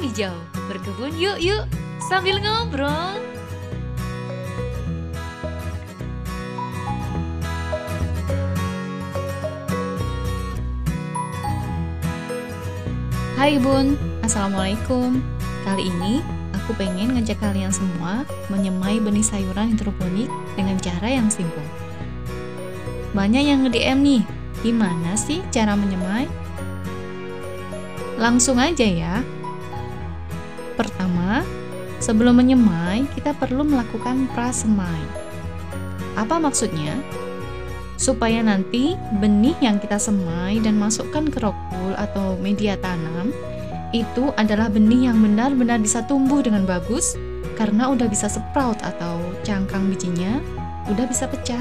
Alam hijau, berkebun yuk yuk sambil ngobrol. Hai Bun, Assalamualaikum. Kali ini aku pengen ngajak kalian semua menyemai benih sayuran hidroponik dengan cara yang simpel. Banyak yang nge-DM nih, gimana sih cara menyemai? Langsung aja ya. Pertama, sebelum menyemai, kita perlu melakukan prasemai. Apa maksudnya? Supaya nanti benih yang kita semai dan masukkan ke rockwool atau media tanam itu adalah benih yang benar-benar bisa tumbuh dengan bagus karena udah bisa sprout atau cangkang bijinya udah bisa pecah.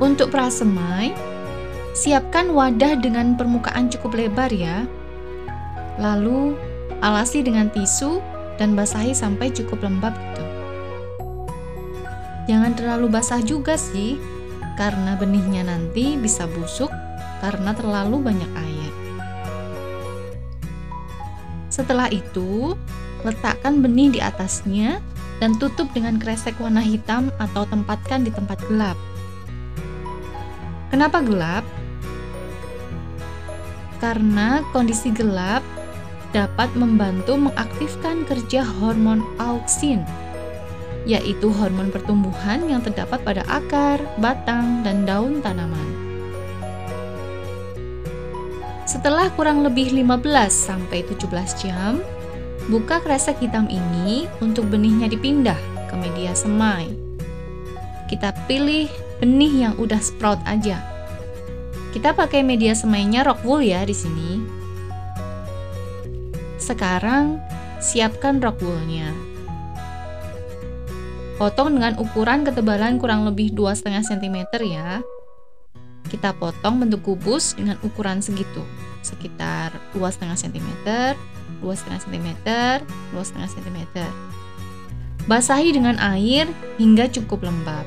Untuk prasemai, siapkan wadah dengan permukaan cukup lebar ya. Lalu alasi dengan tisu dan basahi sampai cukup lembab gitu. Jangan terlalu basah juga sih, karena benihnya nanti bisa busuk karena terlalu banyak air. Setelah itu, letakkan benih di atasnya dan tutup dengan kresek warna hitam atau tempatkan di tempat gelap. Kenapa gelap? Karena kondisi gelap dapat membantu mengaktifkan kerja hormon auksin yaitu hormon pertumbuhan yang terdapat pada akar, batang, dan daun tanaman. Setelah kurang lebih 15 sampai 17 jam, buka kresek hitam ini untuk benihnya dipindah ke media semai. Kita pilih benih yang udah sprout aja. Kita pakai media semainya rockwool ya di sini. Sekarang siapkan rockwoolnya. Potong dengan ukuran ketebalan kurang lebih 2,5 cm ya. Kita potong bentuk kubus dengan ukuran segitu, sekitar 2,5 cm, 2,5 cm, 2,5 cm. Basahi dengan air hingga cukup lembab.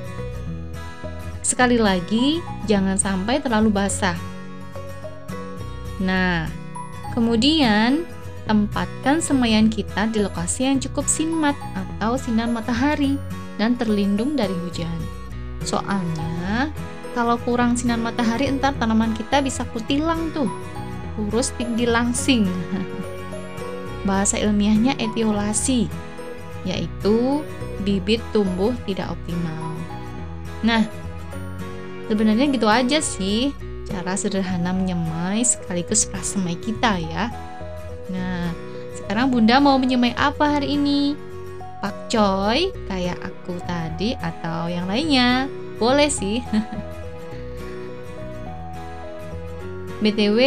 Sekali lagi, jangan sampai terlalu basah. Nah, kemudian tempatkan semaian kita di lokasi yang cukup sinmat atau sinar matahari dan terlindung dari hujan. Soalnya, kalau kurang sinar matahari entar tanaman kita bisa kutilang tuh. Kurus tinggi langsing. Bahasa ilmiahnya etiolasi, yaitu bibit tumbuh tidak optimal. Nah, sebenarnya gitu aja sih cara sederhana menyemai sekaligus prasemai kita ya. Nah, sekarang Bunda mau menyemai apa hari ini? pakcoy kayak aku tadi atau yang lainnya. Boleh sih. BTW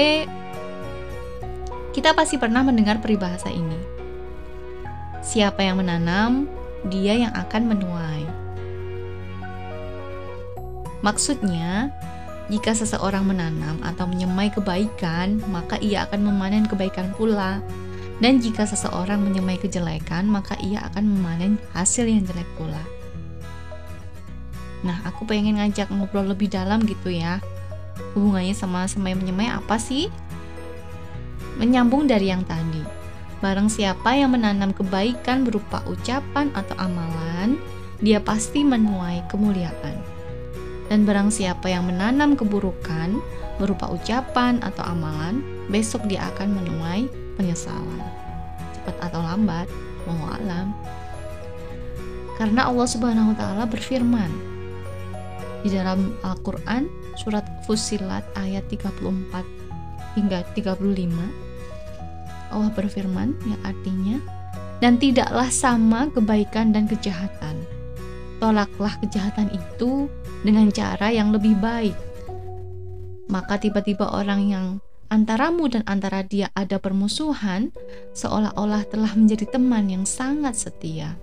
kita pasti pernah mendengar peribahasa ini. Siapa yang menanam, dia yang akan menuai. Maksudnya, jika seseorang menanam atau menyemai kebaikan, maka ia akan memanen kebaikan pula. Dan jika seseorang menyemai kejelekan, maka ia akan memanen hasil yang jelek pula. Nah, aku pengen ngajak ngobrol lebih dalam gitu ya. Hubungannya sama semai menyemai apa sih? Menyambung dari yang tadi. Barang siapa yang menanam kebaikan berupa ucapan atau amalan, dia pasti menuai kemuliaan. Dan barang siapa yang menanam keburukan berupa ucapan atau amalan, besok dia akan menuai penyesalan. Cepat atau lambat mau alam. Karena Allah Subhanahu wa taala berfirman di dalam Al-Qur'an surat Fusilat ayat 34 hingga 35 Allah berfirman yang artinya dan tidaklah sama kebaikan dan kejahatan tolaklah kejahatan itu dengan cara yang lebih baik maka tiba-tiba orang yang antaramu dan antara dia ada permusuhan, seolah-olah telah menjadi teman yang sangat setia.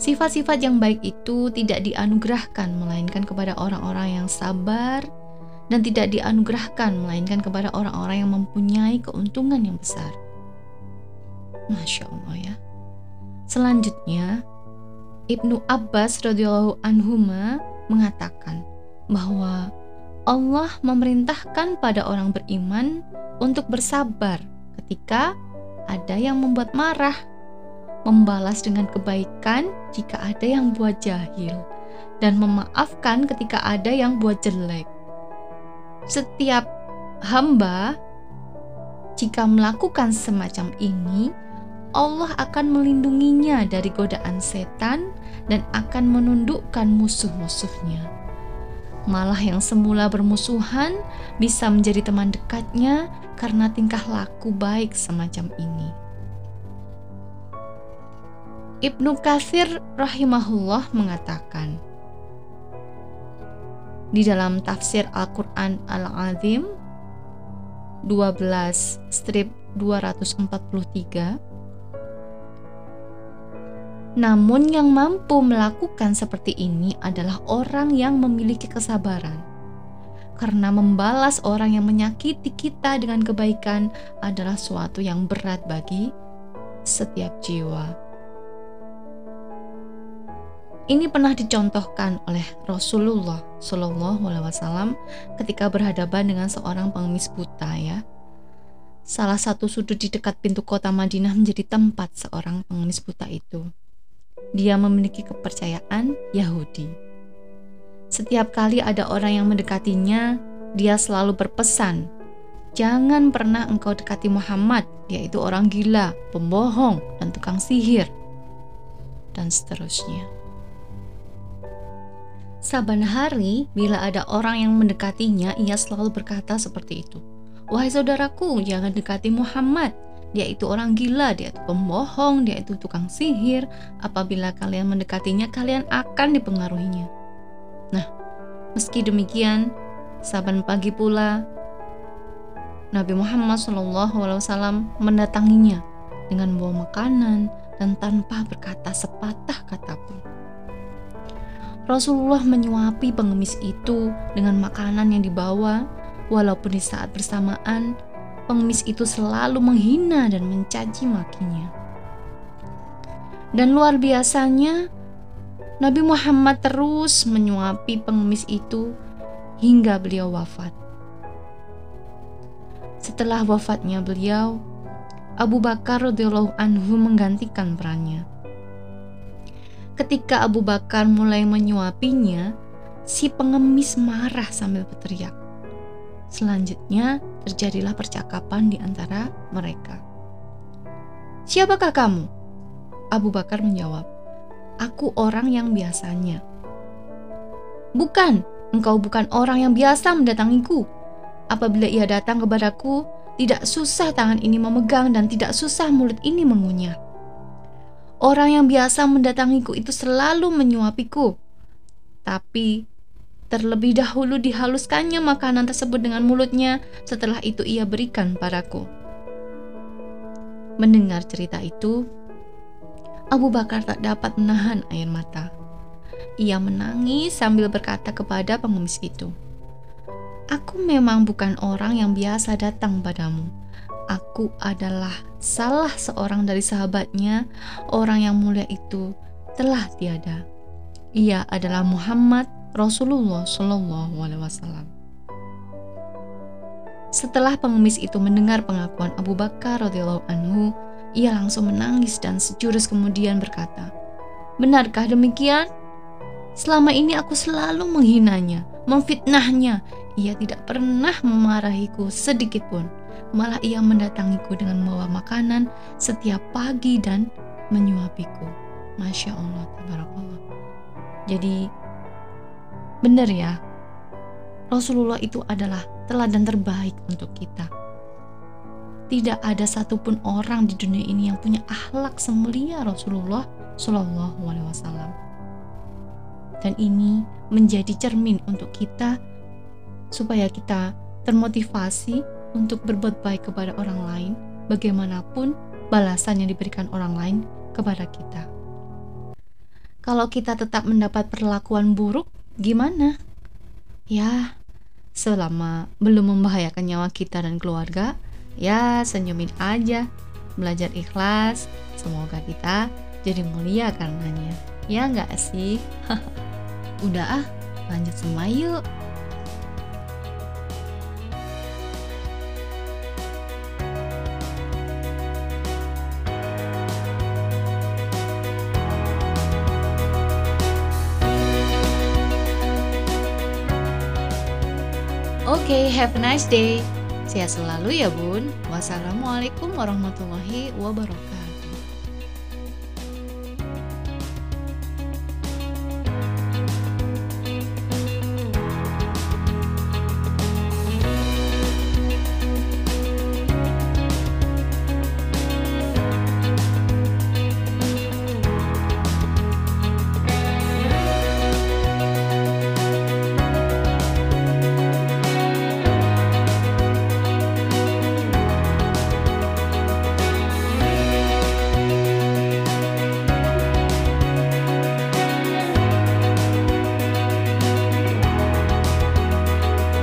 Sifat-sifat yang baik itu tidak dianugerahkan, melainkan kepada orang-orang yang sabar, dan tidak dianugerahkan, melainkan kepada orang-orang yang mempunyai keuntungan yang besar. Masya Allah ya. Selanjutnya, Ibnu Abbas radhiyallahu anhuma mengatakan bahwa Allah memerintahkan pada orang beriman untuk bersabar ketika ada yang membuat marah, membalas dengan kebaikan jika ada yang buat jahil, dan memaafkan ketika ada yang buat jelek. Setiap hamba, jika melakukan semacam ini, Allah akan melindunginya dari godaan setan dan akan menundukkan musuh-musuhnya. Malah yang semula bermusuhan bisa menjadi teman dekatnya karena tingkah laku baik semacam ini. Ibnu Katsir rahimahullah mengatakan di dalam tafsir Al-Qur'an Al-Azim 12 strip 243 namun yang mampu melakukan seperti ini adalah orang yang memiliki kesabaran. Karena membalas orang yang menyakiti kita dengan kebaikan adalah suatu yang berat bagi setiap jiwa. Ini pernah dicontohkan oleh Rasulullah Shallallahu Alaihi Wasallam ketika berhadapan dengan seorang pengemis buta ya. Salah satu sudut di dekat pintu kota Madinah menjadi tempat seorang pengemis buta itu dia memiliki kepercayaan Yahudi. Setiap kali ada orang yang mendekatinya, dia selalu berpesan, "Jangan pernah engkau dekati Muhammad, yaitu orang gila, pembohong, dan tukang sihir." Dan seterusnya. Saban hari, bila ada orang yang mendekatinya, ia selalu berkata seperti itu. Wahai saudaraku, jangan dekati Muhammad dia itu orang gila, dia itu pembohong, dia itu tukang sihir. Apabila kalian mendekatinya, kalian akan dipengaruhinya. Nah, meski demikian, saban pagi pula Nabi Muhammad SAW mendatanginya dengan membawa makanan dan tanpa berkata sepatah kata pun. Rasulullah menyuapi pengemis itu dengan makanan yang dibawa, walaupun di saat bersamaan pengemis itu selalu menghina dan mencaci makinya. Dan luar biasanya, Nabi Muhammad terus menyuapi pengemis itu hingga beliau wafat. Setelah wafatnya beliau, Abu Bakar radhiyallahu anhu menggantikan perannya. Ketika Abu Bakar mulai menyuapinya, si pengemis marah sambil berteriak. Selanjutnya, terjadilah percakapan di antara mereka. "Siapakah kamu?" Abu Bakar menjawab, "Aku orang yang biasanya." "Bukan, engkau bukan orang yang biasa mendatangiku. Apabila ia datang kepadaku, tidak susah tangan ini memegang dan tidak susah mulut ini mengunyah. Orang yang biasa mendatangiku itu selalu menyuapiku. Tapi Terlebih dahulu dihaluskannya makanan tersebut dengan mulutnya, setelah itu ia berikan padaku. Mendengar cerita itu, Abu Bakar tak dapat menahan air mata. Ia menangis sambil berkata kepada pengemis itu, "Aku memang bukan orang yang biasa datang padamu. Aku adalah salah seorang dari sahabatnya, orang yang mulia itu telah tiada. Ia adalah Muhammad Rasulullah Shallallahu Alaihi Wasallam. Setelah pengemis itu mendengar pengakuan Abu Bakar radhiyallahu anhu, ia langsung menangis dan sejurus kemudian berkata, "Benarkah demikian? Selama ini aku selalu menghinanya, memfitnahnya. Ia tidak pernah memarahiku sedikit pun. Malah ia mendatangiku dengan membawa makanan setiap pagi dan menyuapiku." Masya Allah, tabarakallah. Jadi Benar ya, Rasulullah itu adalah teladan terbaik untuk kita. Tidak ada satupun orang di dunia ini yang punya akhlak semulia Rasulullah Shallallahu Alaihi Wasallam. Dan ini menjadi cermin untuk kita supaya kita termotivasi untuk berbuat baik kepada orang lain, bagaimanapun balasan yang diberikan orang lain kepada kita. Kalau kita tetap mendapat perlakuan buruk, gimana? Ya, selama belum membahayakan nyawa kita dan keluarga, ya senyumin aja, belajar ikhlas, semoga kita jadi mulia karenanya. Ya nggak sih? Udah ah, lanjut semua yuk. Okay, have a nice day. Sehat selalu ya bun. Wassalamualaikum warahmatullahi wabarakatuh.